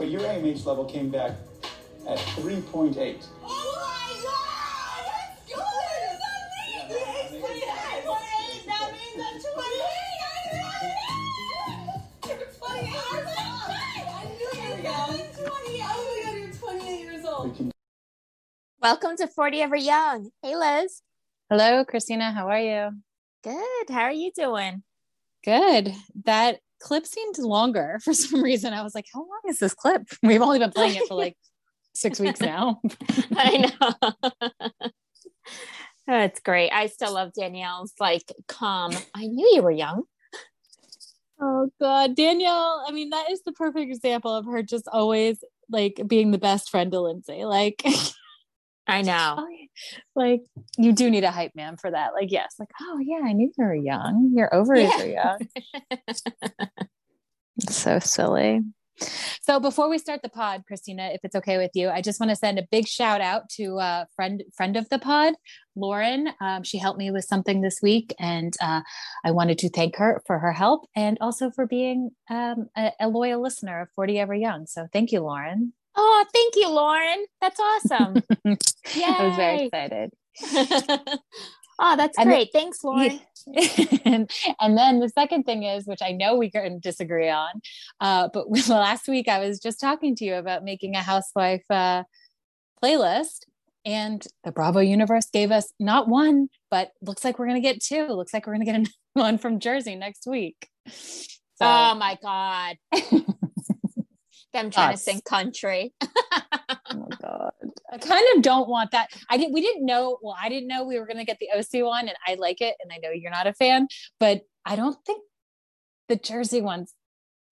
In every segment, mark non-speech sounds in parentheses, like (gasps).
but your AMH level came back at 3.8. Oh my god! That's good! That's amazing! 3.8! That means I'm 28! You're 28 years old! I knew you were young! 28! Oh my god, you're 28 years old! Welcome to 40 Ever Young. Hey, Liz. Hello, Kristina. How are you? Good. How are you doing? Good. That clip seemed longer (laughs) for some reason. I was like, how long is this clip? (laughs) We've only been playing it for like six weeks (laughs) now. I know. That's great. I still love Danielle's like calm. I knew you were young. Oh God, Danielle. I mean, that is the perfect example of her just always like being the best friend to Lindsay. Like, I (laughs) know. oh, like you do need a hype man for that. Like, yes, like, oh yeah, I knew you were young. Your ovaries Yeah. are young. (laughs) so silly. So before we start the pod, Kristina, if it's okay with you, I just want to send a big shout out to a friend friend of the pod, Lauren. Um, she helped me with something this week, and uh, I wanted to thank her for her help and also for being um, a, a loyal listener of Forty Ever Young. So thank you, Lauren. Oh, thank you, Lauren. That's awesome. Yeah. (laughs) I was very excited. (laughs) oh, that's And great. Thanks, Lauren. (laughs) and, and then the second thing is, which I know we can disagree on, uh, but last week I was just talking to you about making a housewife uh, playlist, and the Bravo universe gave us not one, but looks like we're gonna get two. Looks like we're gonna get another one from Jersey next week. So, Oh my God. Them trying Us. to sing country. oh my god, I kind of don't want that. I didn't. We didn't know. Well, I didn't know we were gonna get the OC one, and I like it, and I know you're not a fan, but I don't think the Jersey ones.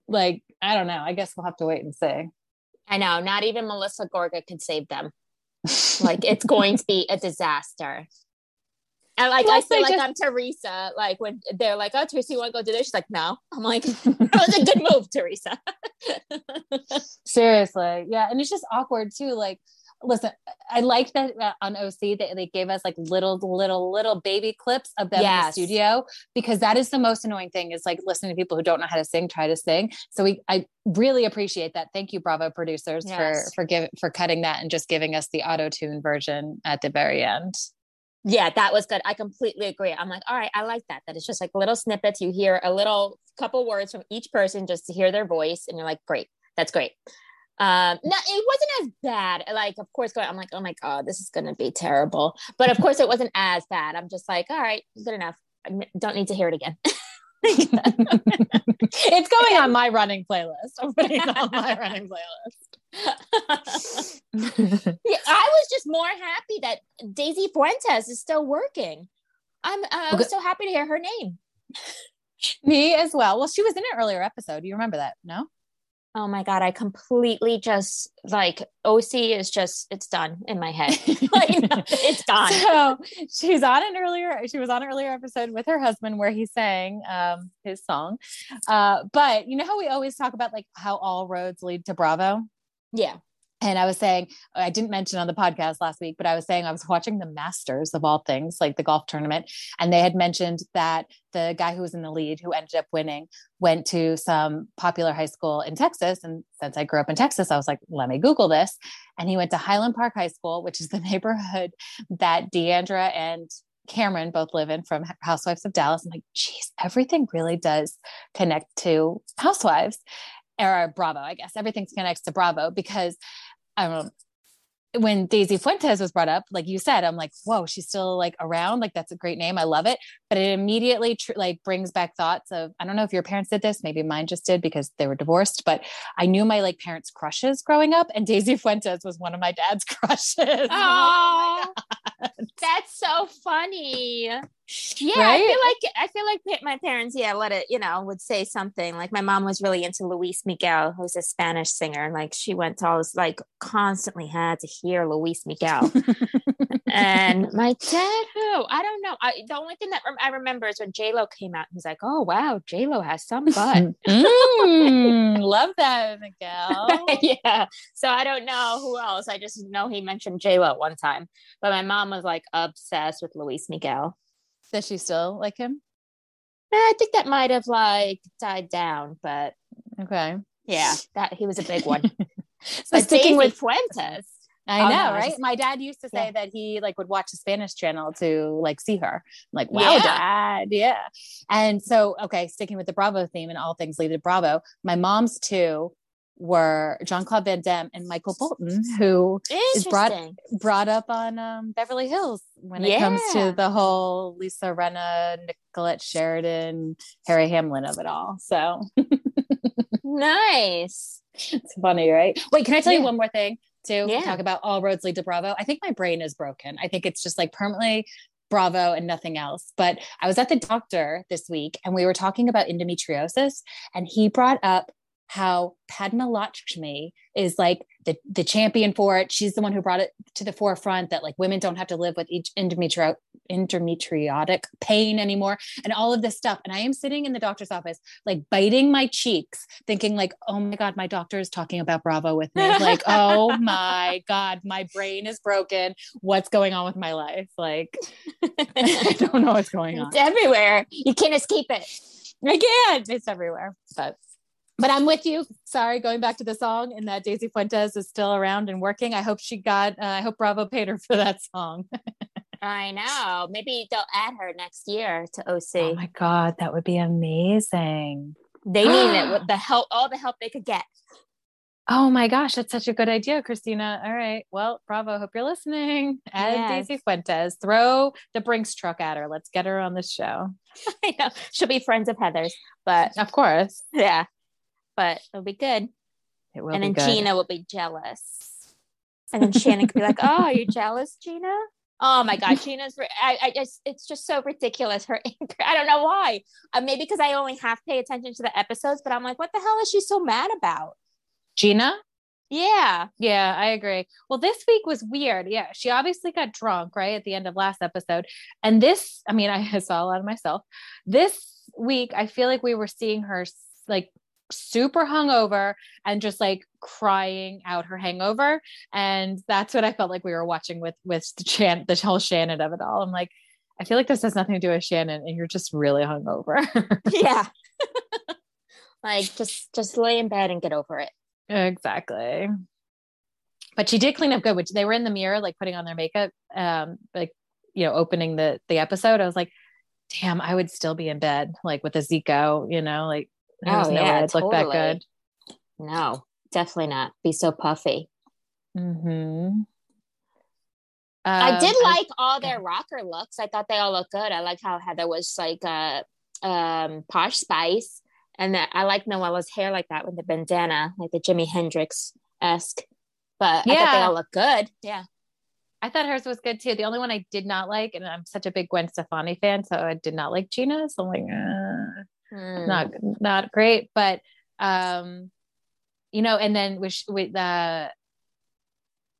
Like, I don't know. I guess we'll have to wait and see. I know. Not even Melissa Gorga could save them. (laughs) Like it's going to be a disaster. And like I Plus, feel they like just- I'm Teresa. Like when they're like, "Oh, Teresa, you want to go do this?" She's like, "No." I'm like, (laughs) (laughs) "That was a good move, Teresa." (laughs) Seriously, yeah, and it's just awkward too. Like, listen, I like that uh, on OC that they gave us like little, little, little baby clips of them in the studio because that is the most annoying thing is like listening to people who don't know how to sing try to sing. So we, I really appreciate that. Thank you, Bravo producers, Yes. for for giving for cutting that and just giving us the auto tune version at the very end. Yeah, that was good. I completely agree. I'm like, all right, I like that. That it's just like little snippets. You hear a little couple words from each person just to hear their voice, and you're like, great, that's great. Um, no, it wasn't as bad. Like, of course, going, I'm like, oh my god, this is gonna be terrible. But of course, it wasn't as bad. I'm just like, all right, good enough. I don't need to hear it again. (laughs) (laughs) it's going on my running playlist. I'm putting it on my running playlist. (laughs) (laughs) Yeah, I was just more happy that Daisy Fuentes is still working. I'm uh, I was Okay. so happy to hear her name. (laughs) Me as well. Well, she was in an earlier episode. You remember that? No? Oh my god, I completely just like OC is just it's done in my head. like no, it's gone. So she's on an earlier, she was on an earlier episode with her husband where he sang um, his song. Uh, but you know how we always talk about like how all roads lead to Bravo? Yeah. And I was saying, I didn't mention on the podcast last week, but I was saying I was watching the Masters of all things, like the golf tournament. And they had mentioned that the guy who was in the lead, who ended up winning, went to some popular high school in Texas. And since I grew up in Texas, I was like, let me Google this. And he went to Highland Park High School, which is the (laughs) neighborhood that D'Andra and Cameron both live in from Housewives of Dallas. I'm like, geez, everything really does connect to Housewives or Bravo, I guess. Everything connects to Bravo because I don't know. When Daisy Fuentes was brought up, like you said, I'm like, whoa, she's still like around. Like that's a great name. I love it. But it immediately tr- like brings back thoughts of I don't know if your parents did this. Maybe mine just did because they were divorced. But I knew my like parents' crushes growing up, and Daisy (laughs) Fuentes was one of my dad's (laughs) crushes. (laughs) Oh, that's so funny. Yeah, I feel like I feel like my parents, yeah, let it, you know, would say something. Like my mom was really into Luis Miguel, who's a Spanish singer, and like she went to all this, like constantly had to hear Luis Miguel. and (laughs) my dad, who I don't know, I, the only thing that rem- I remember is when J Lo came out. He's like, "Oh wow, J Lo has some butt." (laughs) Mm, (laughs) love that, Miguel. yeah. So I don't know who else. I just know he mentioned J Lo one time. But my mom was like obsessed with Luis Miguel. Does she still like him? Eh, I think that might have like died down, but Okay. Yeah, that he was a big one. (laughs) So but sticking with Fuentes. I Oh, know, no, right? just- My dad used to say Yeah. that he like would watch the Spanish channel to like see her. I'm like, wow, Yeah. dad, yeah. And so, okay, sticking with the Bravo theme and all things lead to Bravo. My mom's two were Jean-Claude Van Damme and Michael Bolton, who is brought brought up on um, Beverly Hills when it comes to the whole Lisa Rinna, Nicolette Sheridan, Harry Hamlin of it all. So Nice. it's funny, right? Wait, can I tell you one more thing too? Yeah. Talk about all roads lead to Bravo. I think my brain is broken. I think it's just like permanently Bravo and nothing else. But I was at the doctor this week and we were talking about endometriosis, and he brought up how Padma Lakshmi is like the the champion for it. She's the one who brought it to the forefront that like women don't have to live with each endometrio endometriotic pain anymore and all of this stuff. And I am sitting in the doctor's office, like biting my cheeks, thinking like, oh my God, my doctor is talking about Bravo with me. Like, (laughs) oh my God, my brain is broken. What's going on with my life? Like, (laughs) I don't know what's going on. It's everywhere. You can't escape it. I can't. It's everywhere. But but I'm with you. Sorry, going back to the song and that Daisy Fuentes is still around and working. I hope she got. Uh, I hope Bravo paid her (laughs) for that song. I know. Maybe they'll add her next year to OC. Oh my god, that would be amazing. they need it with (gasps) the help, all the help they could get. Oh my gosh, that's such a good idea, Kristina. All right. Well, Bravo. Hope you're listening. Add Yes. Daisy Fuentes. Throw the Brinks truck at her. Let's get her on the show. (laughs) I know she'll be friends of Heather's, but Of course. yeah, but it'll be good. It will and then good. Gina will be jealous, and then Shannon could be like, "Oh, are you jealous, Gina?" Oh my God, Gina's. I, I just, it's just so ridiculous. Her (laughs) anger. I don't know why. Uh, maybe because I only half pay attention to the episodes, but I'm like, what the hell is she so mad about? Gina? Yeah, Yeah, I agree. Well, this week was weird. Yeah, she obviously got drunk right at the end of last episode. And this, I mean, (laughs) I saw a lot of myself. This week, I feel like we were seeing her like super hungover and just like crying out her hangover. And that's what I felt like we were watching with with the Chan, the whole Shannon of it all. I'm like, I feel like this has nothing to do with Shannon, and you're just really hungover. (laughs) yeah. like just, just lay in bed and get over it. Exactly. But she did clean up good, which they were in the mirror, like putting on their makeup, um, like you know, opening the the episode. I was like, damn, I would still be in bed, like with a Zico, you know, like Oh, no yeah, way I'd look that totally. good. No, definitely not. Be so puffy. Mm-hmm. I Um, did like all their rocker looks. I thought they all looked good. I like how Heather was like a um, posh spice, and that I like Noella's hair like that with the bandana, like the Jimi Hendrix esque. But I thought they all look good. Yeah. I thought hers was good too. The only one I did not like, and I'm such a big Gwen Stefani fan, so I did not like Gina. So I'm like, uh, Hmm. not not great but um you know and then with with uh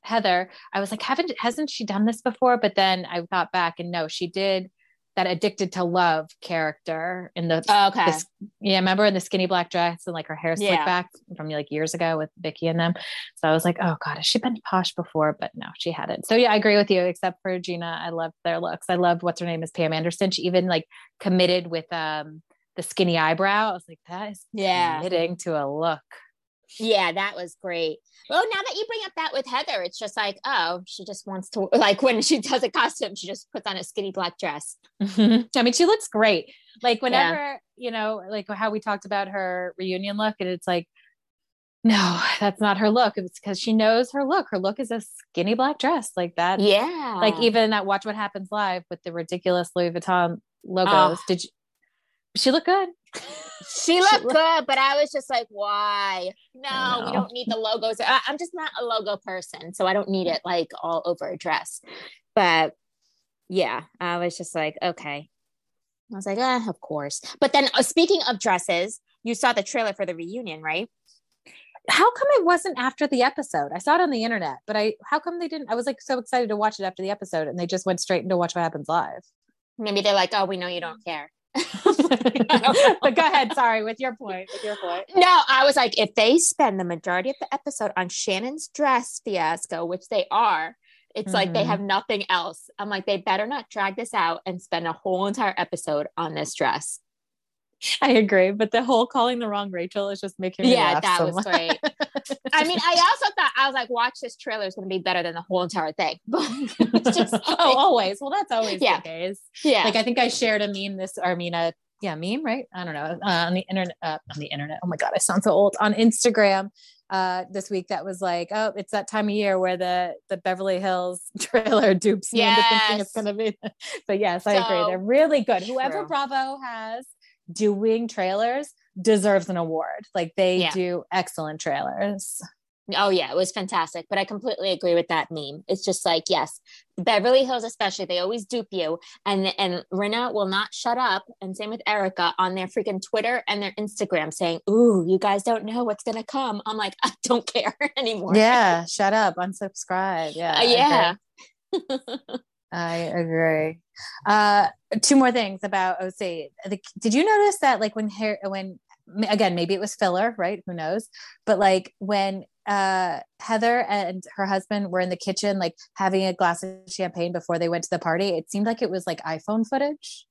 heather i was like haven't hasn't she done this before? But then i thought back and no she did that addicted to love character in the okay. this, yeah remember in the skinny black dress and like her hair slicked Yeah. back from like years ago with Vicki and them. So i was like oh god has she been posh before? But no she hadn't. So yeah i agree with you except for gina. I loved their looks. I loved what's her name is pam anderson. She even like committed with um the skinny eyebrow i was like that is Yeah. committing to a look Yeah, that was great. Well, now that you bring up that with Heather, it's just like, oh, she just wants to like when she does a costume, she just puts on a skinny black dress. Mm-hmm. i mean she looks great like whenever you know like how we talked about her reunion look and it's like no that's not her look it's because she knows her look her look is a skinny black dress like that Yeah. like even that watch what happens live with the ridiculous louis vuitton logos Oh. did you she look good She looked looked- good, but I was just like, why? No, we don't need the logos. I, I'm just not a logo person, so I don't need it like all over a dress. But yeah, I was just like, okay. I was like, ah, of course. But then, uh, speaking of dresses, you saw the trailer for the reunion, right? how come it wasn't after the episode i saw it on the internet but i how come they didn't i was like so excited to watch it after the episode and they just went straight into watch what happens live Maybe they're like, oh, we know you don't care. (laughs) but go ahead sorry with your point with your point No, I was like, if they spend the majority of the episode on Shannon's dress fiasco, which they are, it's like they Mhm. have nothing else. I'm like, they better not drag this out and spend a whole entire episode on this dress. (laughs) I agree, but the whole calling the wrong Rachel is just making me Yeah, that so was much. great. I mean, I also thought I was like, watch this trailer is going to be better than the whole entire thing. (laughs) Just (laughs) like- oh, always. Well, that's always Yeah. the case. yeah, Like I think I shared a meme this, or I mean a yeah meme, right? I don't know uh, on the internet. Uh, on the internet. Oh my god, I sound so old. On Instagram uh this week that was like oh it's that time of year where the the beverly hills trailer dupes me into thinking it's gonna be but yes i agree they're really good whoever true. bravo has doing trailers deserves an award like they Yeah. do excellent trailers Oh yeah, it was fantastic. But I completely agree with that meme. It's just like, yes, Beverly Hills especially, they always dupe you. And and Rinna will not shut up. And same with Erika on their freaking Twitter and their Instagram saying, Ooh, you guys don't know what's gonna come. I'm like, (laughs) I don't care (laughs) anymore. yeah (laughs) shut up unsubscribe yeah Uh, yeah. I agree. Uh, two more things about OC. The, did you notice that, like, when hair, when again, maybe it was filler, right? Who knows? But like when uh, Heather and her husband were in the kitchen, like having a glass of champagne before they went to the party, it seemed like it was like iPhone footage,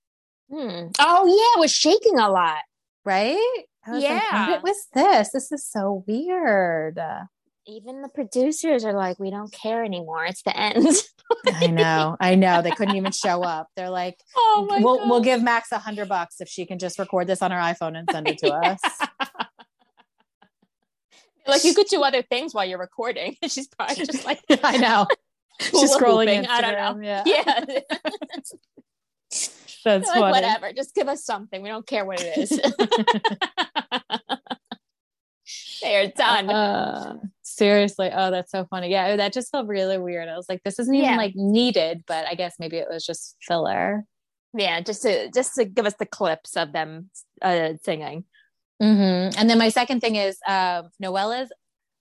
Hmm. Oh yeah, it was shaking a lot. right? I was like, Yeah. what was this? This is so weird. Even the producers are like, we don't care anymore. It's the end. (laughs) I know, I know. They couldn't even show up. They're like, (laughs) oh my we'll God. we'll give Max a hundred bucks if she can just record this on her iPhone and send it to (laughs) us. like you could do other things while you're recording. She's probably just like, I know. She's scrolling hooping. I don't know. Instagram, Yeah, yeah, that's like whatever. Just give us something. We don't care what it is. (laughs) they are done. Uh, seriously, oh, that's so funny. Yeah, that just felt really weird. I was like, this isn't even Yeah. like needed, but I guess maybe it was just filler. yeah, just to just to give us the clips of them uh, singing. Mm-hmm. And then my second thing is um, Noella's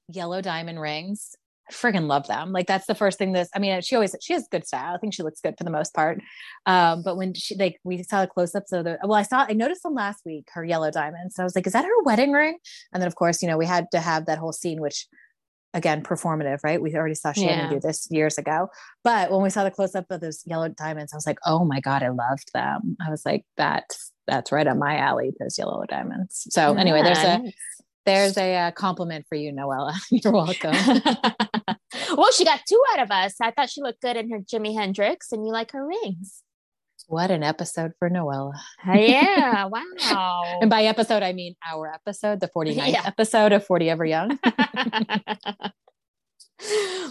yellow diamond rings. I friggin' love them. Like that's the first thing. This, I mean, she always she has good style. I think she looks good for the most part. Um, but when she like we saw the close ups of the well, I saw I noticed them last week her yellow diamonds. And I was like, is that her wedding ring? And then of course, you know, we had to have that whole scene, which again performative, right? We already saw Shannon Yeah. do this years ago. But when we saw the close up of those yellow diamonds, I was like, oh my god, I loved them. I was like, that's that's right up my alley. Those yellow diamonds. So anyway, there's a Nice. There's a uh, compliment for you, Noella. (laughs) You're welcome. (laughs) well, she got two out of us. I thought she looked good in her Jimi Hendrix, and you like her rings. what an episode for Noella. yeah, (laughs) wow. And by episode, I mean our episode, the 49th Yeah. episode of 40 Ever Young.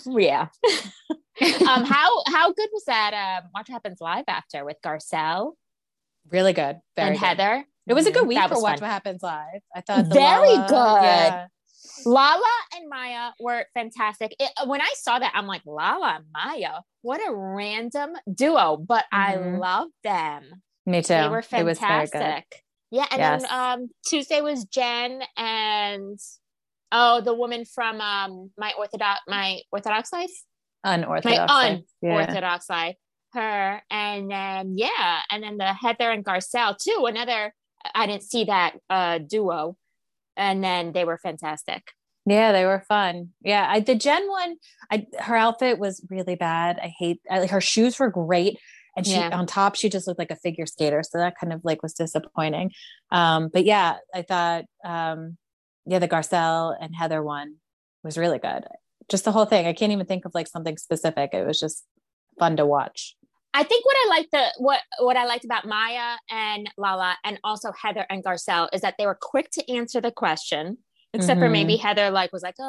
yeah. um, how how good was that? Um, Watch What Happens live after with Garcelle really good. Very and good. Heather. It was a good Mhm, week for Watch fun. What Happens Live. I thought the Very Lala- good. yeah. Lala and Maya were fantastic. It, when I saw that, I'm like, Lala and Maya, what a random duo, but I Mhm. love them. Me too. They were It was very good. fantastic. Yeah, and Yes. then um, Tuesday was Jen and oh, the woman from um, my Orthodox my Orthodox life, Unorthodox. my life. Yeah. unorthodox life. Her and then yeah, and then the Heather and Garcelle too. Another I didn't see that uh, duo, and then they were fantastic. Yeah, they were fun. Yeah, I, the Jen one, I her outfit was really bad. I hate I, her shoes were great, and she Yeah. on top she just looked like a figure skater, so that kind of like was disappointing. Um, but yeah, I thought um, yeah, the Garcelle and Heather one was really good. Just the whole thing. I can't even think of like something specific. It was just fun to watch. I think what I liked the what what I liked about Maya and Lala and also Heather and Garcelle is that they were quick to answer the question, except for Mhm. maybe Heather like was like, oh,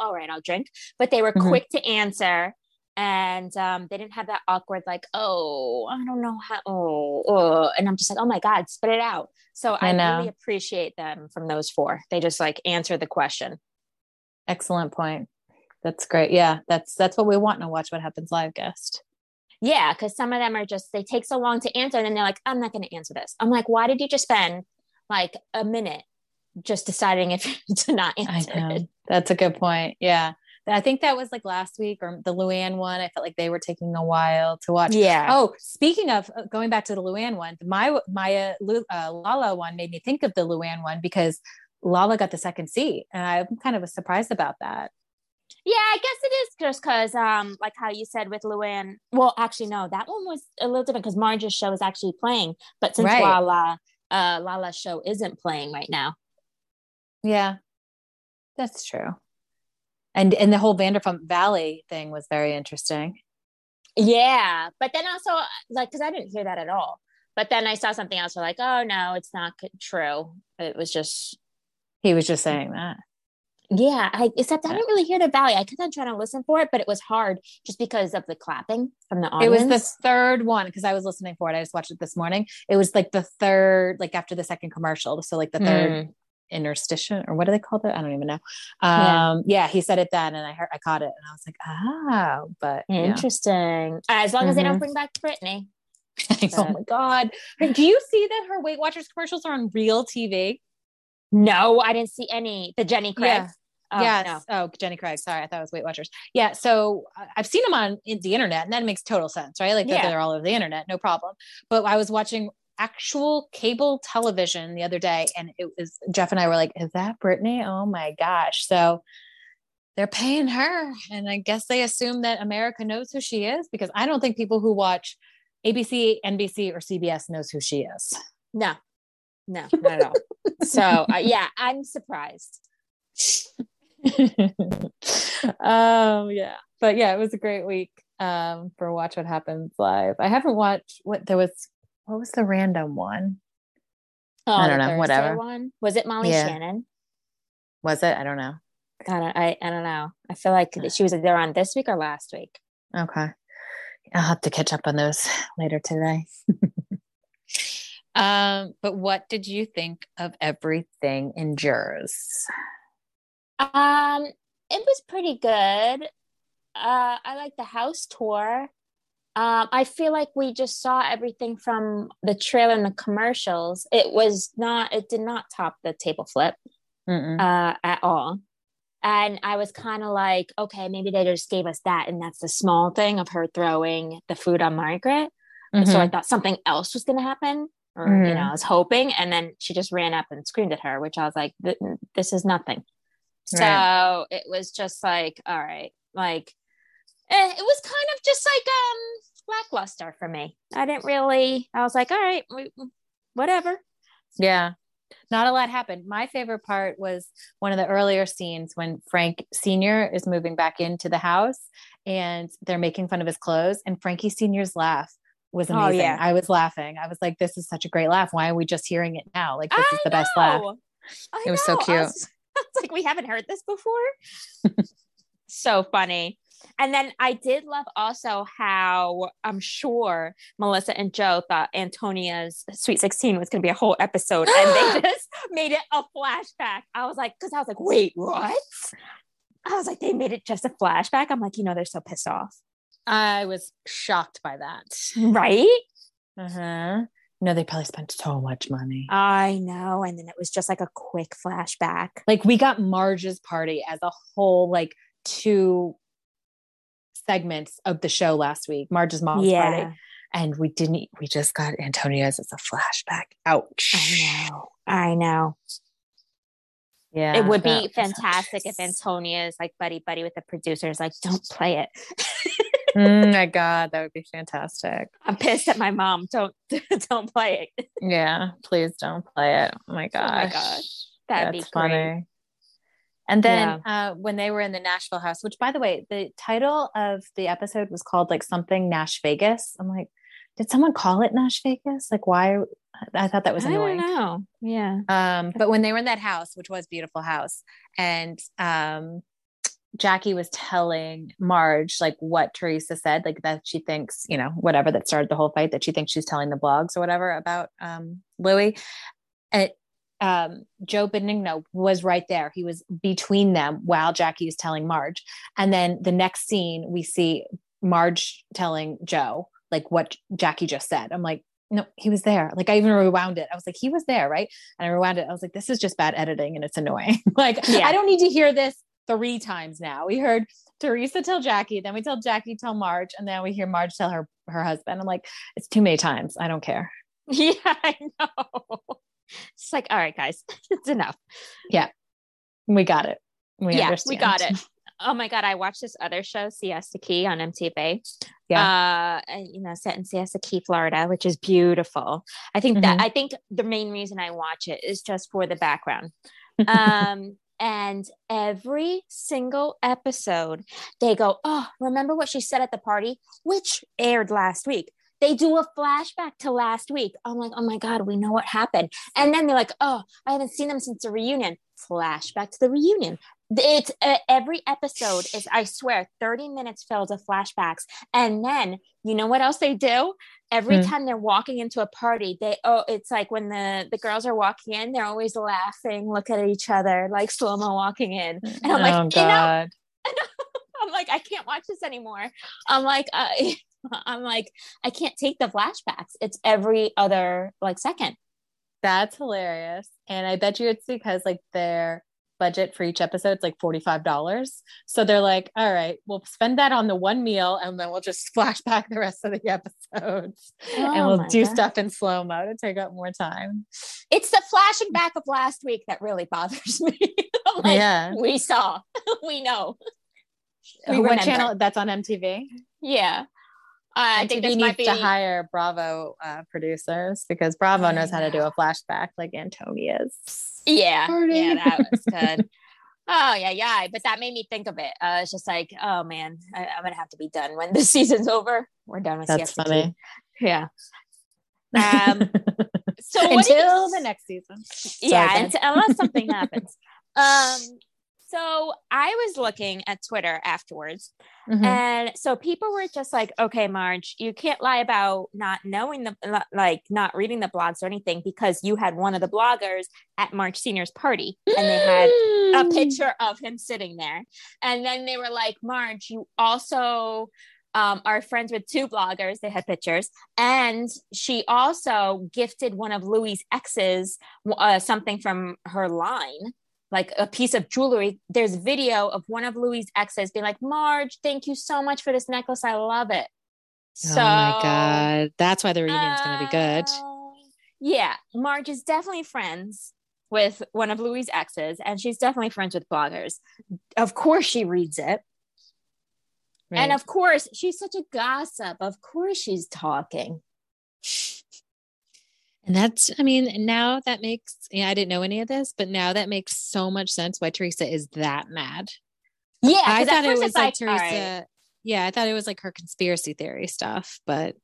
all right, I'll drink, but they were Mhm. quick to answer. And um, they didn't have that awkward, like, oh, I don't know how, oh, oh, and I'm just like, oh my God, spit it out. So I, I really appreciate them from those four. They just like answer the question. Excellent point. That's great. Yeah, that's that's what we want in a Watch What Happens Live guest. Yeah, because some of them are just they take so long to answer, and then they're like, "I'm not going to answer this." I'm like, "Why did you just spend like a minute just deciding if (laughs) to not answer it?" That's a good point. Yeah. I think that was like last week or the Luann one. I felt like they were taking a while to watch. Yeah. Oh, speaking of uh, going back to the Luann one, my Maya uh, Lala one made me think of the Luann one because Lala got the second seat, and I'm kind of surprised about that. Yeah, I guess it is just because, um, like how you said with Luann. Well, actually, no, that one was a little different because Marge's show is actually playing. But since Right. Lala uh Lala's show isn't playing right now. Yeah, that's true. And and the whole Vanderpump Valley thing was very interesting. Yeah, but then also like because I didn't hear that at all. But then I saw something else. Where like, oh no, it's not true. It was just He was just saying that. Yeah. I, except I didn't really hear the valley. I kept on trying to listen for it, but it was hard just because of the clapping from the audience. It was the third one because I was listening for it. I just watched it this morning. It was like the third, like after the second commercial. So like the third interstitial or what do they call it? I don't even know. Yeah. Um, yeah. he said it then, and I heard I caught it, and I was like, oh, but yeah. Interesting. As long as they don't Mhm. bring back Brittany. (laughs) oh my god, do you see that her Weight Watchers commercials are on real TV? No, I didn't see any. The Jenny Craig. Yeah. Oh, yes. no. Oh, Jenny Craig. Sorry, I thought it was Weight Watchers. Yeah. So I- I've seen them on the internet, and that makes total sense, right? Like Yeah. they're all over the internet, no problem. But I was watching actual cable television the other day, and it was Jeff and I were like, "Is that Brittany? Oh my gosh!" So they're paying her, and I guess they assume that America knows who she is because I don't think people who watch ABC, NBC, or CBS knows who she is. No, no, not at all. so uh, yeah, I'm surprised. (laughs) (laughs) um yeah but yeah it was a great week um for watch what happens live i haven't watched what there was what was the random one Oh, I don't know, Thursday whatever. One was it Molly Yeah. Shannon? was it i don't know God, I I don't know. I feel like she was there on this week or last week. okay i'll have to catch up on those (laughs) later today (laughs) um but what did you think of everything in jurors Um, it was pretty good. Uh, I like the house tour. Um, I feel like we just saw everything from the trailer and the commercials. It was not. It did not top the table flip. Uh, at all. And I was kind of like, okay, maybe they just gave us that. And that's the small thing of her throwing the food on Margaret. So I Mhm. thought something else was going to happen. Or, you Mhm. know, I was hoping. And then she just ran up and screamed at her, which I was like, this is nothing. So Right. it was just like, all right, like, eh, it was kind of just like um lackluster for me. I didn't really, I was like, all right, we, whatever. Yeah. Not a lot happened. My favorite part was one of the earlier scenes when Frank Sr. is moving back into the house and they're making fun of his clothes. And Frankie Sr.'s laugh was Oh, amazing. yeah. I was laughing. I was like, this is such a great laugh. Why are we just hearing it now? Like, this is I the best laugh. I It was so know. Cute. I was (laughs) like, we haven't heard this before. (laughs) so funny. And then I did love also how I'm sure Melissa and Joe thought Antonia's Sweet 16 was going to be a whole episode and they (gasps) just made it a flashback. I was like, because I was like, wait, what? I was like, they made it just a flashback. I'm like, you know, they're so pissed off. I was shocked by that. Right? Uh-huh. No, they probably spent so much money. I know. And then it was just like a quick flashback. like we got Marge's party as a whole, like two segments of the show last week. Marge's mom's party. and we didn't we just got antonia's as a flashback ouch I know. I know. yeah it would be was fantastic if outrageous. Antonia is like buddy buddy with the producers, like, don't play it. (laughs) Mm, my god that would be fantastic I'm pissed at my mom. Don't (laughs) don't play it. yeah please don't play it oh my gosh Oh my gosh. That'd that's be great. funny and then uh, when they were in the Nashville house, which by the way, the title of the episode was called like something Nash Vegas. I'm like, did someone call it Nash Vegas? Like, why? I thought that was annoying. I don't know. Yeah. Um, but when they were in that house, which was beautiful house, and um, Jackie was telling Marge like what Teresa said, like that she thinks, you know, whatever that started the whole fight, that she thinks she's telling the blogs or whatever about um, Luis. And um, Joe Benigno was right there. He was between them while Jackie is telling Marge. And then the next scene, we see Marge telling Joe like what Jackie just said. I'm like, no, he was there. Like I even rewound it. I was like, he was there, right? And I rewound it. I was like, this is just bad editing and it's annoying. (laughs) like Yeah. I don't need to hear this three times now. We heard Teresa tell Jackie, then we tell Jackie tell Marge, and then we hear Marge tell her her husband. I'm like, it's too many times. I don't care. (laughs) (laughs) Yeah, I know. It's like, all right, guys, (laughs) it's enough. Yeah, we got it. We yeah, understand. we got it. Oh my god, I watched this other show, Siesta Key on MTV. Uh, you know, set in Siesta Key, Florida, which is beautiful. I think that Mhm. I think the main reason I watch it is just for the background. Um, and every single episode, they go, "Oh, remember what she said at the party?" Which aired last week. They do a flashback to last week. I'm like, "Oh my god, we know what happened." And then they're like, "Oh, I haven't seen them since the reunion." Flashback to the reunion. It's uh, every episode is, I swear, 30 minutes filled of flashbacks. And then you know what else they do? Every Hmm. time they're walking into a party, they oh, it's like when the the girls are walking in, they're always laughing, look at each other, like slow mo walking in. And I'm like, oh you know, God. (laughs) I'm like, I can't watch this anymore. I'm like, I, (laughs) I'm like, I can't take the flashbacks. It's every other like second. That's hilarious. And I bet you it's because like their budget for each episode is like $45. So they're like, all right, we'll spend that on the one meal and then we'll just (laughs) flash back the rest of the episodes. and Oh we'll do God. stuff in slow mo to take up more time. It's the flashing back of last week that really bothers (laughs) me. Like, yeah. we saw, (laughs) we know. We what remember. channel? That's on MTV. Yeah. I think needs might be. to hire Bravo uh, producers because Bravo knows how to do a flashback like Antonia's. yeah, Party. yeah, that was good. (laughs) oh yeah, yeah. But that made me think of it. Uh, it's just like, oh man, I, I'm gonna have to be done when the (laughs) season's over. We're done with That's Siesta funny. Yeah. Um, (laughs) so did you- Until the next season. yeah, Sorry, unless something happens. Um, so I was looking at Twitter afterwards, Mhm. and so people were just like, "Okay, Marge, you can't lie about not knowing the like not reading the blogs or anything because you had one of the bloggers at Marge Senior's party, and they had a Mm. picture of him sitting there. And then they were like, Marge, you also um, are friends with two bloggers. They had pictures. And she also gifted one of Luis' exes uh, something from her line. Like a piece of jewelry. There's video of one of Luis' exes being like, Marge, thank you so much for this necklace. I love it. So, oh my god, that's why the reunion's going to be good. uh, Yeah, Marge is definitely friends with one of Luis' exes, and she's definitely friends with bloggers. Of course, she reads it. And of course, she's such a gossip. Of course, she's talking. And that's, I mean, now that makes, yeah, I didn't know any of this, but now that makes so much sense why Teresa is that mad. Yeah, I thought it was like, Teresa. right. Yeah, I thought it was like her conspiracy theory stuff, but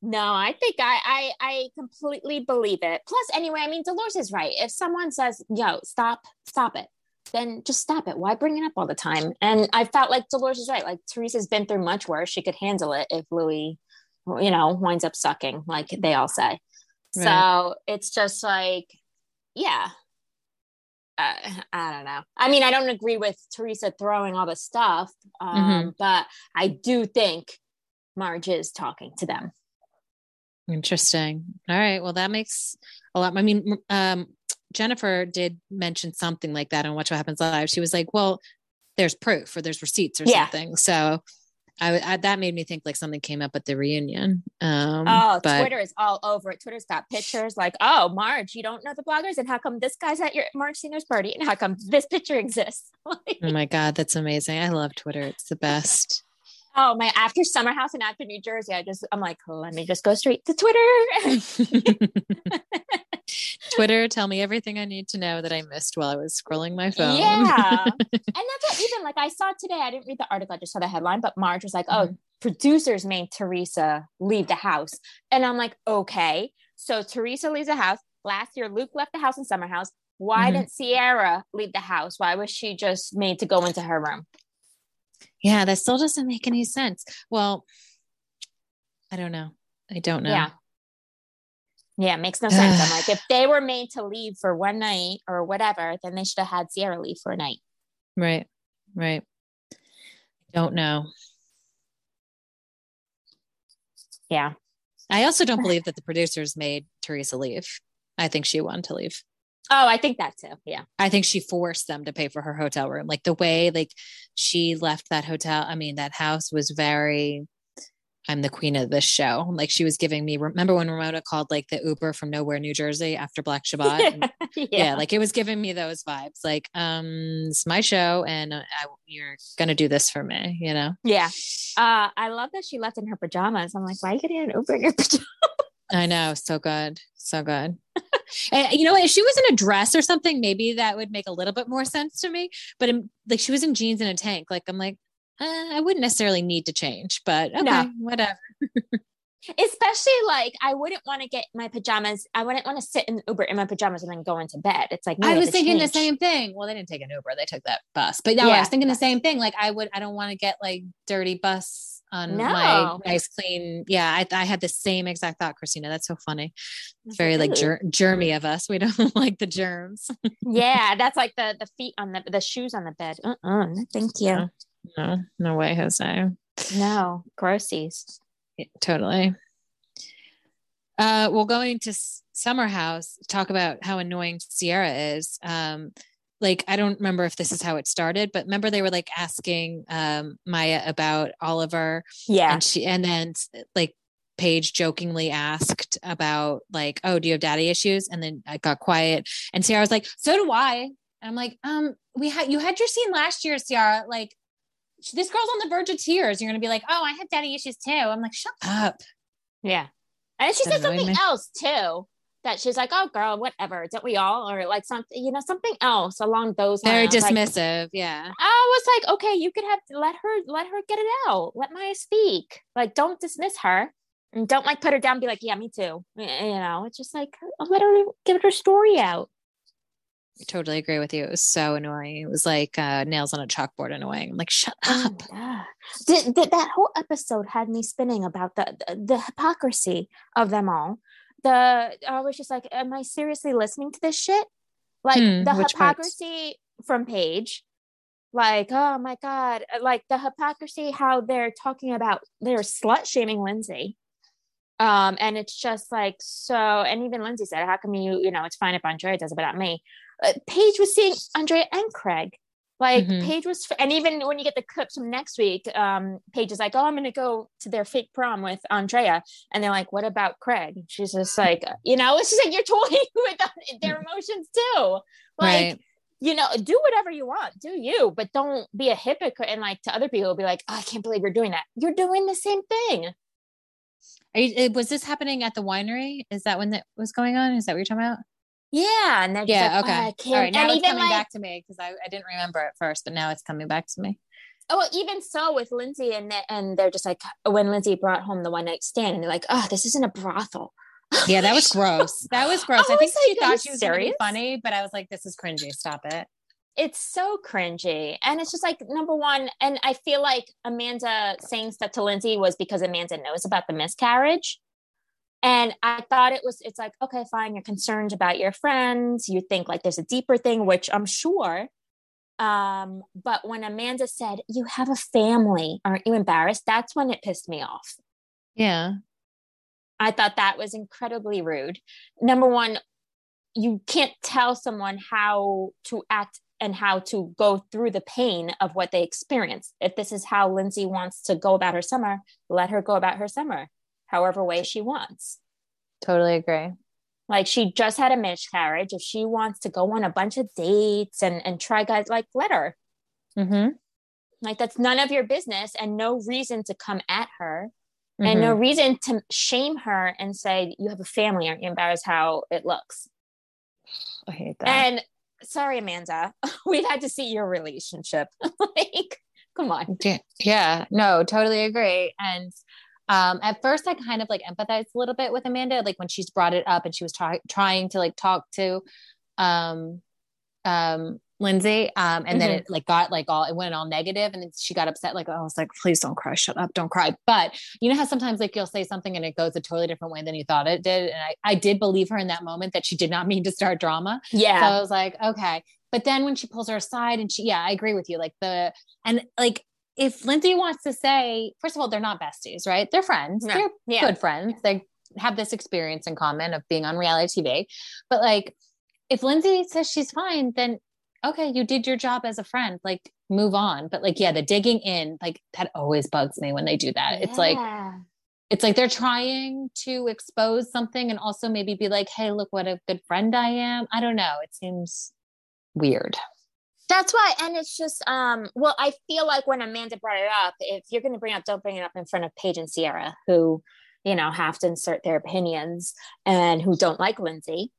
No, I think I, I I completely believe it. Plus, anyway, I mean, Dolores is right. If someone says, "Yo, stop, stop it," then just stop it. Why bring it up all the time? And I felt like Dolores is right. Like Teresa's been through much worse. She could handle it if Luis, you know, winds up sucking, like they all say. So it's just like, yeah. Uh, I don't know. I mean, I don't agree with Teresa throwing all the stuff, um, but I do think Marge is talking to them. interesting. All right. Well, that makes a lot. I mean, um, Jennifer did mention something like that on Watch What Happens Live. She was like, well, there's proof or there's receipts or Yeah. something. So I, I that made me think like something came up at the reunion. Um, Oh, but Twitter is all over it. Twitter's got pictures like, oh, Marge, you don't know the bloggers, and how come this guy's at your Marge Senior's party, and how come this picture exists? Like, (laughs) oh my God, that's amazing. I love Twitter. It's the best. oh my! After Summer House and after New Jersey, I just I'm like, let me just go straight to Twitter. (laughs) (laughs) Twitter, tell me everything I need to know that I missed while I was scrolling my phone. Yeah, and that's (laughs) what even like I saw today. I didn't read the article; I just saw the headline. But Marge was like, "Oh, Mhm. producers made Teresa leave the house," and I'm like, "Okay." So Teresa leaves the house. Last year, Luke left the house in Summer House. Why Mhm. didn't Ciara leave the house? Why was she just made to go into her room? yeah, that still doesn't make any sense. Well, I don't know. I don't know. Yeah. Yeah, it makes no sense. I'm like, if (sighs) they were made to leave for one night or whatever, then they should have had Ciara leave for a night. Right. Right. Don't know. Yeah. I also don't (sighs) believe that the producers made Teresa leave. I think she wanted to leave. Oh, I think that too. Yeah. I think she forced them to pay for her hotel room. Like the way like she left that hotel, I mean, that house was very I'm the queen of this show. Like she was giving me, remember when Ramona called like the Uber from nowhere, New Jersey after Black (laughs) Shabbat? Yeah. yeah. like it was giving me those vibes. Like, um, it's my show and I, you're going to do this for me, you know? Yeah. Uh, I love that she left in her pajamas. I'm like, why are you getting an Uber in your (laughs) pajamas? I know. So good. So good. (laughs) and you know, if she was in a dress or something, maybe that would make a little bit more sense to me. But in, like she was in jeans and a tank. Like I'm like, uh, I wouldn't necessarily need to change, but okay, No. whatever. Especially like I wouldn't want to get my pajamas. I wouldn't want to sit in Uber in my pajamas and then go into bed. It's like I was thinking the same thing. Well, they didn't take an Uber; they took that bus. But no, I was thinking the same thing. Like I would, I don't want to get like dirty bus on my nice, clean. Yeah, I, I had the same exact thought, Kristina. That's so funny. It's Very like ger- germy of us. We don't (laughs) like the germs. yeah, that's like the the feet on the the shoes on the bed. Uh uh no, thank you. No, no way, Jose. No, grossies. Yeah, totally. Uh, well, going to Summer House, talk about how annoying Ciara is. Um, like, I don't remember if this is how it started, but remember they were like asking um, Maya about Oliver, Yeah, and she, and then like Paige jokingly asked about like, "Oh, do you have daddy issues?" And then I got quiet, and Ciara was like, "So do I." And I'm like, "Um, we had you had your scene last year, Ciara. Like, this girl's on the verge of tears. You're gonna be like, "Oh, I have daddy issues too." I'm like, "Shut up." yeah. And she said something me. else too. That she's like, oh girl, whatever, don't we all? Or like something, you know, something else along those Very lines. Like, dismissive. yeah. I was like, okay, you could have let her let her get it out. Let Maya speak. Like, don't dismiss her. And don't like put her down and be like, yeah, me too. You know, it's just like oh, let her get her story out. I totally agree with you. It was so annoying. It was like uh, nails on a chalkboard annoying. I'm like, shut Oh up. Did, did that whole episode had me spinning about the, the the hypocrisy of them all. The I was just like, am I seriously listening to this shit? Like Hmm, the which parts? hypocrisy from Paige. Like, oh my God. Like the hypocrisy, how they're talking about they're slut shaming Lindsay. Um, and it's just like so, and even Lindsay said, How come you, you know, it's fine if Andrea does it, but not me. Uh, Paige was seeing Andrea and Craig. Like Mhm. Paige was, and even when you get the clips from next week, um, Paige is like, "Oh, I'm going to go to their fake prom with Andrea," and they're like, "What about Craig?" And she's just like, you know, (laughs) it's just like you're toying (laughs) with their emotions too. Like, right. you know, do whatever you want, do you, but don't be a hypocrite and like to other people be like, oh, "I can't believe you're doing that." You're doing the same thing. Are you, eh, was this happening at the winery? Is that when that was going on? Is that what you're talking about? Yeah, and they're Yeah. like, okay. "Oh, I can't. right. Now and it's even coming like, back to me because I, I didn't remember at first, but now it's coming back to me. Oh, well, even so with Lindsay and and they're just like when Lindsay brought home the one night stand and they're like, oh, this isn't a brothel. (laughs) Yeah, that was gross. That was (laughs) gross. I, I think she like, thought she was going to be serious? funny, but I was like, this is cringy. Stop it. It's so cringy. And it's just like number one, and I feel like Amanda saying stuff to Lindsay was because Amanda knows about the miscarriage. And I thought it was, it's like, okay, fine, you're concerned about your friends. You think like there's a deeper thing, which I'm sure. Um, but when Amanda said, You have a family, aren't you embarrassed? That's when it pissed me off. Yeah. I thought that was incredibly rude. Number one, you can't tell someone how to act and how to go through the pain of what they experience. If this is how Lindsay wants to go about her summer, let her go about her summer, however way she wants. Totally agree. Like she just had a miscarriage. If she wants to go on a bunch of dates and, and try guys, like let her. Mm-hmm. Like that's none of your business and no reason to come at her. and no reason to shame her and say you have a family aren't you embarrassed how it looks (sighs) I hate that. and sorry amanda (laughs) we've had to see your relationship (laughs) like come on yeah, no, totally agree. And um, at first, I kind of like empathized a little bit with Amanda, like when she's brought it up and she was try- trying to like talk to um, um, Lindsay, um, and then Mhm. it like got like all it went all negative, and then she got upset. Like I was like, please don't cry, shut up, don't cry. But you know how sometimes like you'll say something and it goes a totally different way than you thought it did, and I I did believe her in that moment that she did not mean to start drama. yeah So I was like, okay. But then when she pulls her aside and she, yeah, I agree with you. Like the, and like if Lindsay wants to say, first of all, they're not besties, right? They're friends. No. They're Yeah. good friends. They have this experience in common of being on reality TV. But like, if Lindsay says she's fine, then okay, you did your job as a friend. Like, move on. But like, yeah, the digging in, like that always bugs me when they do that. It's like, it's like they're trying to expose something and also maybe be like, hey, look what a good friend I am. I don't know. It seems weird. That's why, and it's just, um, well, I feel like when Amanda brought it up, if you're going to bring it up, don't bring it up in front of Paige and Ciara, who, you know, have to insert their opinions and who don't like Lindsay.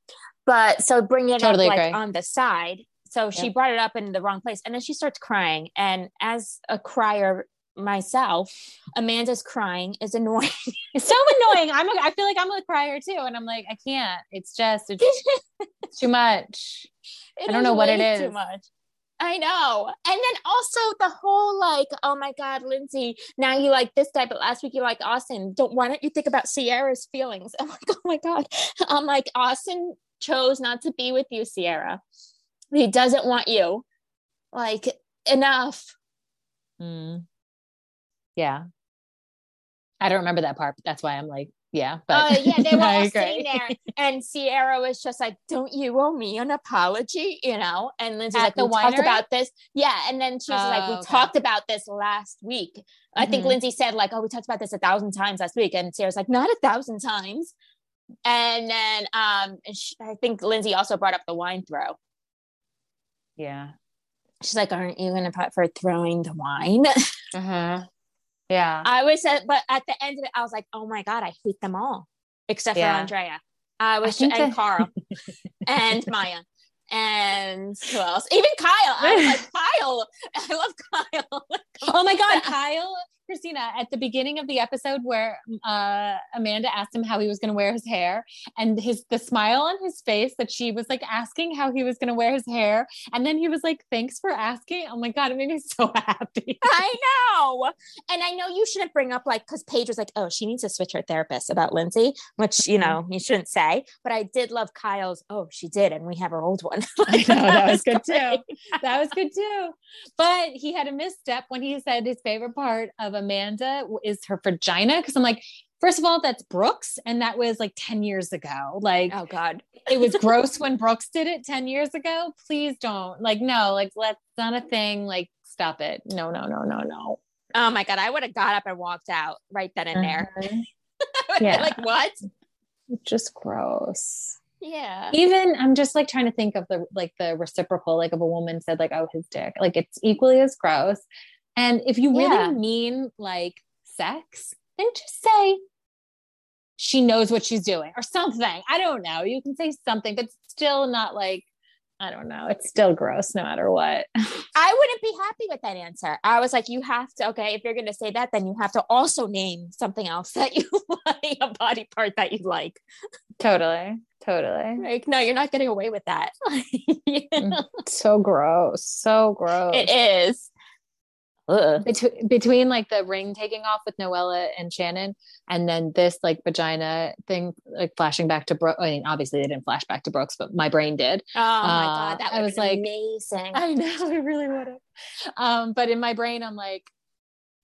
But so bring it Totally up like on the side. So she brought it up in the wrong place, and then she starts crying. And as a crier myself, Amanda's crying is annoying. It's (laughs) so annoying. I'm a, I feel like I'm a crier too. And I'm like, I can't. It's just it's, it's (laughs) too much. It I don't know what it is. Too much. I know. And then also the whole like, oh my God, Lindsay, now you like this guy, but last week you like Austin. Don't why don't you think about Ciara's feelings? (laughs) I'm like, oh my God. I'm like, Austin chose not to be with you, Ciara. He doesn't want you. Like, enough. Mm. Yeah. I don't remember that part, but that's why I'm like, yeah. But Oh yeah, they (laughs) were all sitting there, and Ciara was just like, "Don't you owe me an apology?" You know, and Lindsay's At like, the "We talked about this." Yeah, and then she was like, "We Oh, okay. talked about this last week." I think Mhm. Lindsay said like, "Oh, we talked about this a thousand times last week," and Ciara's like, "Not a thousand times." And then um, and sh I think Lindsay also brought up the wine throw. Yeah. She's like, "Aren't you gonna put for throwing the wine?" Uh-huh. (laughs) Yeah. I was, uh, but at the end of it, I was like, "Oh my god, I hate them all except Yeah. for Andrea." I was think and that- Carl (laughs) and Mya and who else? Even Kyle. I was like, (laughs) Kyle. I love Kyle. Oh my God, Kyle, Kristina, at the beginning of the episode where uh, Amanda asked him how he was going to wear his hair, and his the smile on his face that she was like asking how he was going to wear his hair, and then he was like, "Thanks for asking." Oh my God, it made me (laughs) so happy. I know. And I know you shouldn't bring up like because Paige was like, oh, she needs to switch her therapist about Lindsay, which you know you shouldn't say. But I did love Kyle's. Oh, she did, and we have her old one. (laughs) I know that was good great. too. That was good too. But he had a misstep when he said his favorite part of Amanda is her vagina. Because I'm like, first of all, that's Brooks, and that was like 10 years ago. Like, Oh God. it was (laughs) gross when Brooks did it 10 years ago. Please don't. Like, no, like, let's not a thing. Like, stop it. No, no, no, no, no. Oh my God. I would have got up and walked out right then and there. Uh-huh. (laughs) I Yeah. like what? Just gross. Yeah. Even I'm just like trying to think of the like the reciprocal, like if a woman said, like, oh, his dick, like it's equally as gross. And if you really Yeah. mean like sex, then just say she knows what she's doing or something. I don't know. You can say something, but still not like, I don't know. It's still gross no matter what. (laughs) I wouldn't be happy with that answer. I was like, you have to, okay, if you're going to say that, then you have to also name something else that you (laughs) like, a body part that you like. totally. Totally. Like, no, you're not getting away with that. (laughs) Mm, so gross. So gross. it is. Between between like the ring taking off with Noella and Shannon, and then this like vagina thing, like flashing back to Brooke. I mean, obviously they didn't flash back to Brooks, but my brain did. Oh my Uh, God. That I was was like- amazing. I know, (laughs) I really would have. Um, but in my brain, I'm like,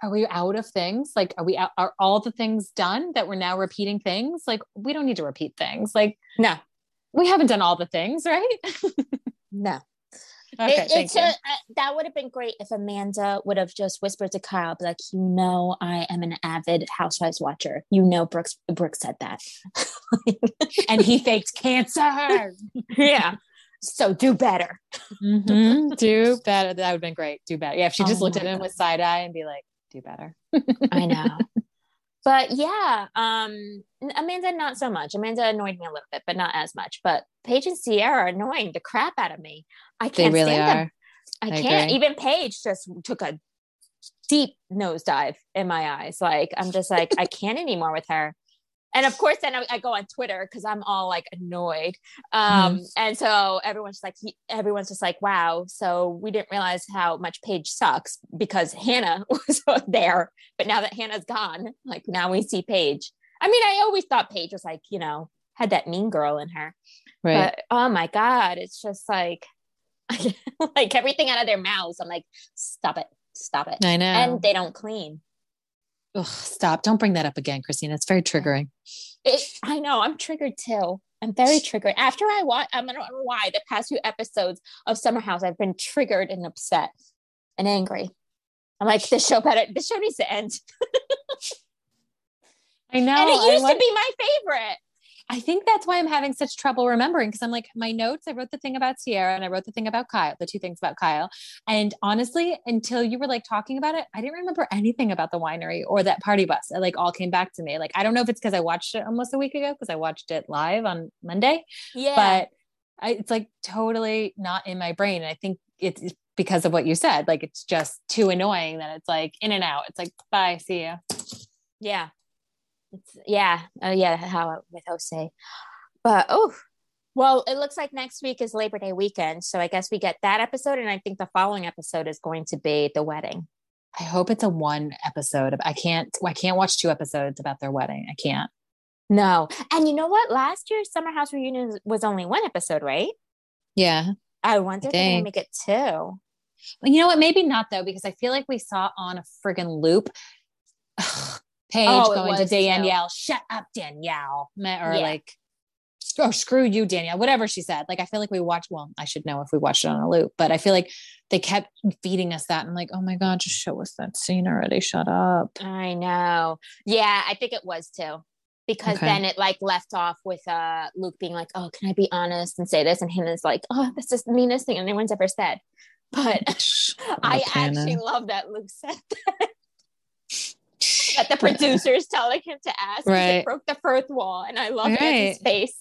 are we out of things? Like, are we out? Are all the things done that we're now repeating things? Like, we don't need to repeat things. Like, no, we haven't done all the things, right? (laughs) no. Okay, It- it's a- uh, that would have been great if Amanda would have just whispered to Kyle, be like, you know, I am an avid Housewives watcher. You know, Brooks Brooks said that. (laughs) and he faked cancer. (laughs) yeah. So do better. Mhm. (laughs) Do better. That would have been great. Do better. Yeah, if she just Oh looked at him with side eye and be like, do better. I know. But yeah, um, Amanda not so much. Amanda annoyed me a little bit, but not as much. But Paige and Ciara are annoying the crap out of me. I They can't really stand them. are. I I can't. agree. Even Paige just took a deep nosedive in my eyes. Like I'm just like I can't anymore with her. And of course, then I, I go on Twitter because I'm all like annoyed. Um, And so everyone's just like, he, everyone's just like, wow. So we didn't realize how much Paige sucks because Hannah (laughs) was there. But now that Hannah's gone, like now we see Paige. I mean, I always thought Paige was like, you know, had that mean girl in her. Right. But oh my God, it's just like, (laughs) like everything out of their mouths. I'm like, stop it, stop it. I know. And they don't clean. Ugh, stop. Don't bring that up again, Kristina. It's very triggering. It, I know I'm triggered too. I'm very triggered. After I watch, I don't know why the past few episodes of Summer House, I've been triggered and upset and angry. I'm like, this show better. This show needs to end. (laughs) I know. and it I used want- to be my favorite. I think that's why I'm having such trouble remembering because I'm like, my notes, I wrote the thing about Ciara and I wrote the thing about Kyle, the two things about Kyle. And honestly, until you were like talking about it, I didn't remember anything about the winery or that party bus. It like all came back to me. Like, I don't know if it's because I watched it almost a week ago because I watched it live on Monday, Yeah. but I, it's like totally not in my brain. And I think it's because of what you said. Like, it's just too annoying that it's like in and out. It's like, bye, see ya. Yeah. It's yeah. Oh yeah, how with Jose. But oh well, it looks like next week is Labor Day weekend. So I guess we get that episode. And I think the following episode is going to be the wedding. I hope it's a one episode. I can't, I can't watch two episodes about their wedding. I can't. No. And you know what? Last year's Summer House reunion was only one episode, right? Yeah. I wonder if they're gonna make it two. Well, you know what? Maybe not though, because I feel like we saw on a friggin' loop. Paige Oh, going to was. Danielle, shut up, Danielle. Or Yeah. like, oh, screw you, Danielle, whatever she said. Like, I feel like we watched, well, I should know if we watched it on a loop, but I feel like they kept feeding us that. And like, oh my God, just show us that scene already. Shut up. I know. Yeah, I think it was too. Because Okay. then it like left off with uh Luke being like, Oh, can I be honest and say this? And Hannah's like, Oh, this is the meanest thing anyone's ever said. But (laughs) I Oh, Hannah. actually love that Luke said that. The (laughs) producer's telling him to ask. Right. It broke the fourth wall. And I love in his face.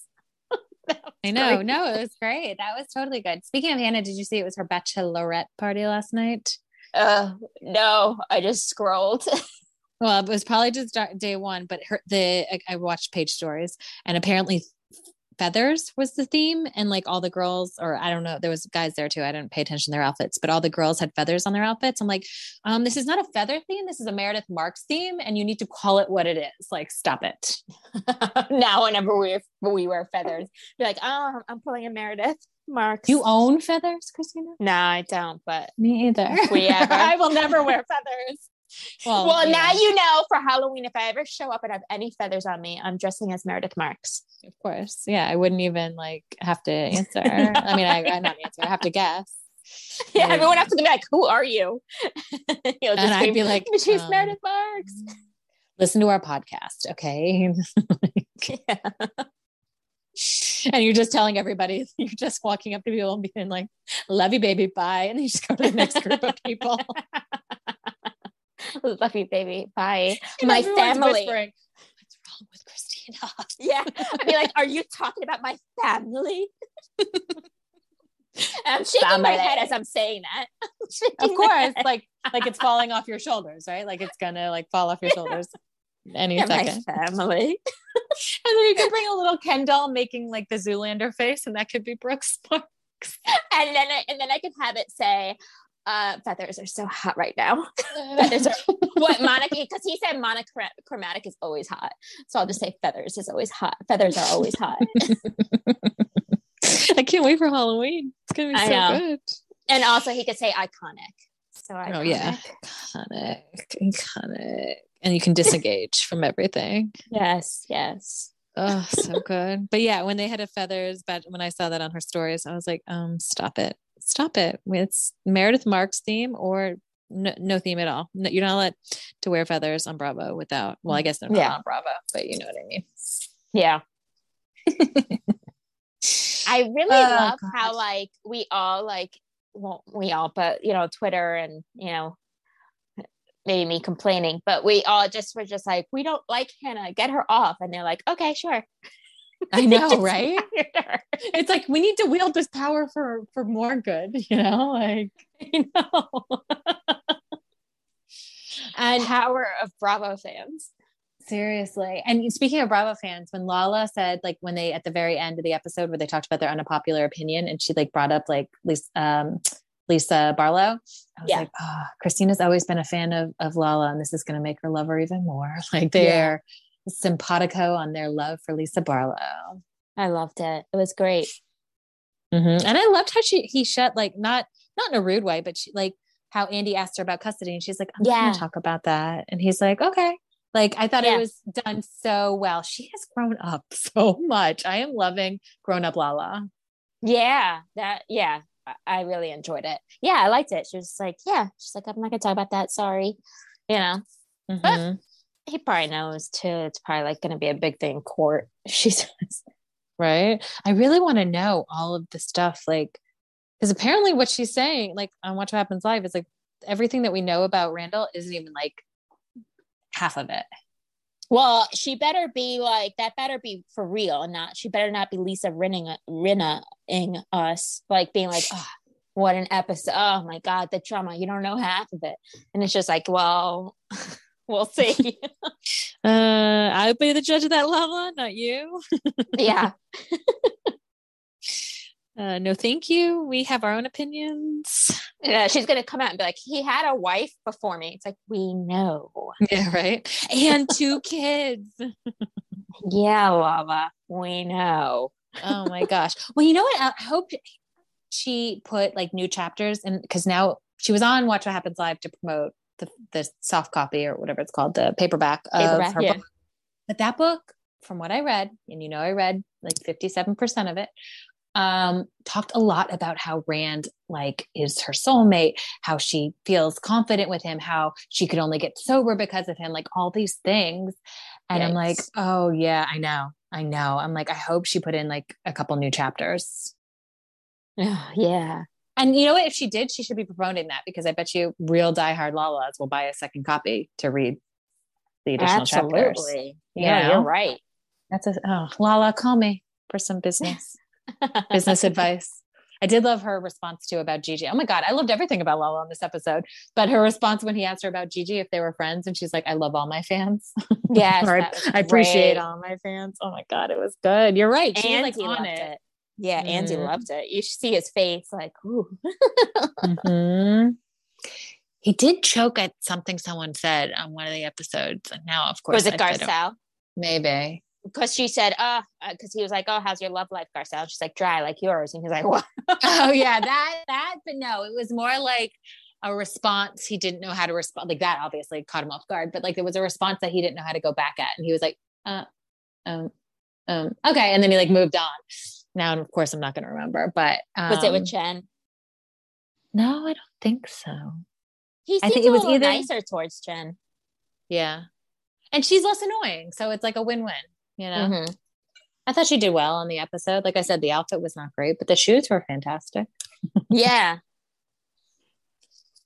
(laughs) I know. great. No, it was great. That was totally good. Speaking of Hannah, did you see it was her bachelorette party last night? Uh no, I just scrolled. (laughs) Well, it was probably just day one, but her the I, I watched Paige stories and apparently feathers was the theme and like all the girls or I don't know there was guys there too I didn't pay attention to their outfits but all the girls had feathers on their outfits. I'm like um this is not a feather theme this is a Meredith Marks theme and you need to call it what it is like stop it. (laughs) Now whenever we we wear feathers, be like, Oh, I'm pulling a Meredith Marks. you own feathers Kristina? No, I don't, but me either. we ever- (laughs) I will never wear (laughs) feathers well, well, yeah, now you know for Halloween, if I ever show up and have any feathers on me, I'm dressing as Meredith Marks. of course yeah I wouldn't even like have to answer I mean I, I not answer I have to guess (laughs) Yeah, everyone has to be like, "Who are you?" (laughs) You'll just and I'd be like "She's um, Meredith Marks." listen to our podcast, okay? (laughs) Yeah. and you're just telling everybody, you're just walking up to people and being like, love you, baby, bye. And then you just go to the next group of people. (laughs) Love you, baby. Bye. And My family. What's wrong with Kristina? (laughs) Yeah. I'd be like, "Are you talking about my family?" (laughs) I'm shaking my head as I'm saying that. Of course, like like it's falling off your shoulders, right? Like it's gonna like fall off your shoulders any Yeah, my second. family. And then you could bring a little Ken doll making like the Zoolander face, and that could be Brooks Marks. and then I, and then I could have it say, uh, "Feathers are so hot right now." (laughs) feathers are (laughs) what Monica because he said monochromatic is always hot, so I'll just say feathers is always hot. Feathers are always hot, (laughs) I can't wait for Halloween. It's gonna be so good. and also he could say iconic. So iconic. Oh, yeah. Iconic, iconic. And you can disengage from everything. yes, yes. Oh, so good. But yeah, when they had a feathers, but when I saw that on her stories, I was like, um, stop it. Stop it. It's Meredith Marks theme or no, no theme at all. No, you're not allowed to wear feathers on Bravo without, well, I guess they're not Yeah. on Bravo, but you know what I mean. Yeah. (laughs) I really Oh, love God. how like we all like well we all but you know Twitter and you know maybe me complaining but we all just were just like we don't like Hannah get her off and they're like okay sure I (laughs) know, right? It's like we need to wield this power for for more good, you know? Like, (laughs) you know. (laughs) and power of Bravo fans Seriously. And speaking of Bravo fans, when Lala said, like, when they at the very end of the episode where they talked about their unpopular opinion, and she like brought up like Lisa, um, Lisa Barlow, I was Yeah. like, oh, Kristina's always been a fan of of Lala, and this is going to make her love her even more. Like they're simpatico on their love for Lisa Barlow. I loved it it was great Mhm. And I loved how she he shut like not not in a rude way, but she like how Andy asked her about custody, and she's like, I'm Yeah. gonna talk about that, and he's like, okay. Like I thought Yeah. it was done so well. She has grown up (laughs) so much. I am loving grown up Lala. yeah that yeah I- really enjoyed it yeah I liked it she was like yeah she's like I'm not gonna talk about that sorry you know Mhm. He probably knows too. It's probably like going to be a big thing in court. (laughs) She says, right? I really want to know all of the stuff, like, because apparently what she's saying, like on Watch What Happens Live, is like everything that we know about Randall isn't even like half of it. Well, she better be like that. Better be for real, and not. She better not be Lisa Rinning, Rinna-ing us, like being like, oh, "What an episode! Oh my god, the trauma! You don't know half of it." And it's just like, well, (laughs) we'll see. (laughs) uh, I'll be the judge of that, Lala, not you. (laughs) yeah. Uh, no, thank you. We have our own opinions. Yeah, she's gonna come out and be like, he had a wife before me. It's like we know. Yeah, right. And two (laughs) kids. yeah, Lala, we know. oh my gosh. Well, you know what? I hope she put like new chapters and because now she was on Watch What Happens Live to promote the, the soft copy or whatever it's called, the paperback, Paperback, of her yeah. book. But that book, from what I read, and you know, I read like 57% of it, um, talked a lot about how Rand like is her soulmate, how she feels confident with him, how she could only get sober because of him, like all these things. And I'm like, oh yeah, I know. I know. I'm like, I hope she put in like a couple new chapters. Oh, (sighs) yeah. And you know what? If she did, she should be promoting that because I bet you real diehard Lalas will buy a second copy to read the additional chapters. Absolutely. You Yeah, you're right. That's a oh Lala, call me for some business (laughs) business advice. I did love her response too about Gigi. Oh my god, I loved everything about Lala on this episode. But her response when he asked her about Gigi if they were friends, and she's like, "I love all my fans." Yes, (laughs) Or, I appreciate all my fans. Oh my god, it was good. You're right. She was Andy like on loved it. it. Yeah, Andy Mhm. loved it. You should see his face, like, ooh. Mhm. (laughs) He did choke at something someone said on one of the episodes. And now, of course, Was it I- I Garcelle? Maybe. Because she said, oh, because he was like, oh, how's your love life, Garcelle? She's like, dry like yours. And he's like, what? (laughs) oh yeah, (laughs) that that. But no, it was more like a response he didn't know how to respond. Like that obviously caught him off guard. But like there was a response that he didn't know how to go back at, and he was like, uh, um, um, okay, and then he like moved on. Now, and of course, I'm not going to remember. But um, Was it with Jen? No, I don't think so. He I seems think it a was little either- nicer towards Jen. Yeah, and she's less annoying, so it's like a win-win. You know. Mhm. I thought she did well on the episode. Like I said, the outfit was not great, but the shoes were fantastic. (laughs) Yeah.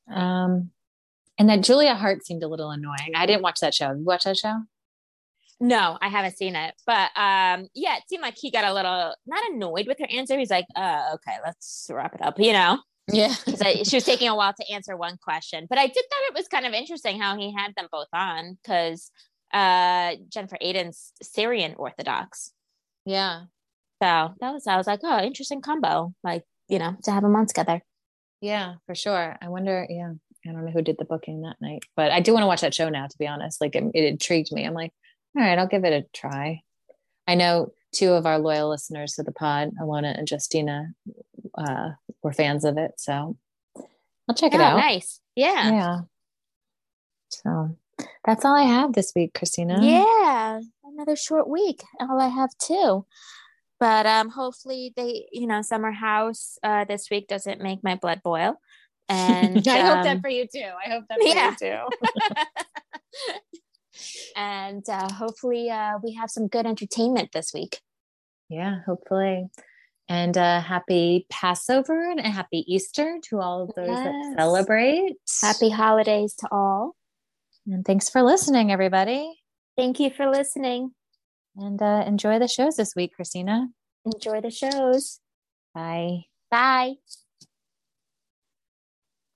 Um, and that Julia Haart seemed a little annoying. I didn't watch that show. You watch that show? No, I haven't seen it. But um, yeah, it seemed like he got a little not annoyed with her answer. He's like, uh, okay, let's wrap it up, you know? Yeah. (laughs) She was taking a while to answer one question. But I did thought it was kind of interesting how he had them both on because uh Jennifer Aydin's Syrian Orthodox. Yeah. So that was I was like, oh, interesting combo. Like, you know, to have them on together. Yeah, for sure. I wonder, yeah, I don't know who did the booking that night, but I do want to watch that show now, to be honest. Like it, it intrigued me. I'm like, all right, I'll give it a try. I know two of our loyal listeners to the pod, Alona and Justina, uh, were fans of it. So I'll check it Oh, out. nice. Yeah. Yeah. So that's all I have this week, Kristina. Yeah, another short week. All I have too. But um, hopefully they, you know, summer house uh, this week doesn't make my blood boil. (laughs) And I hope that um, for you too. I hope that for yeah. you too. (laughs) (laughs) and uh, hopefully uh, we have some good entertainment this week. Yeah, hopefully. And uh, happy Passover and a happy Easter to all of those Yes. that celebrate. Happy holidays to all. And thanks for listening, everybody. Thank you for listening. And uh, enjoy the shows this week, Kristina. Enjoy the shows. Bye. Bye.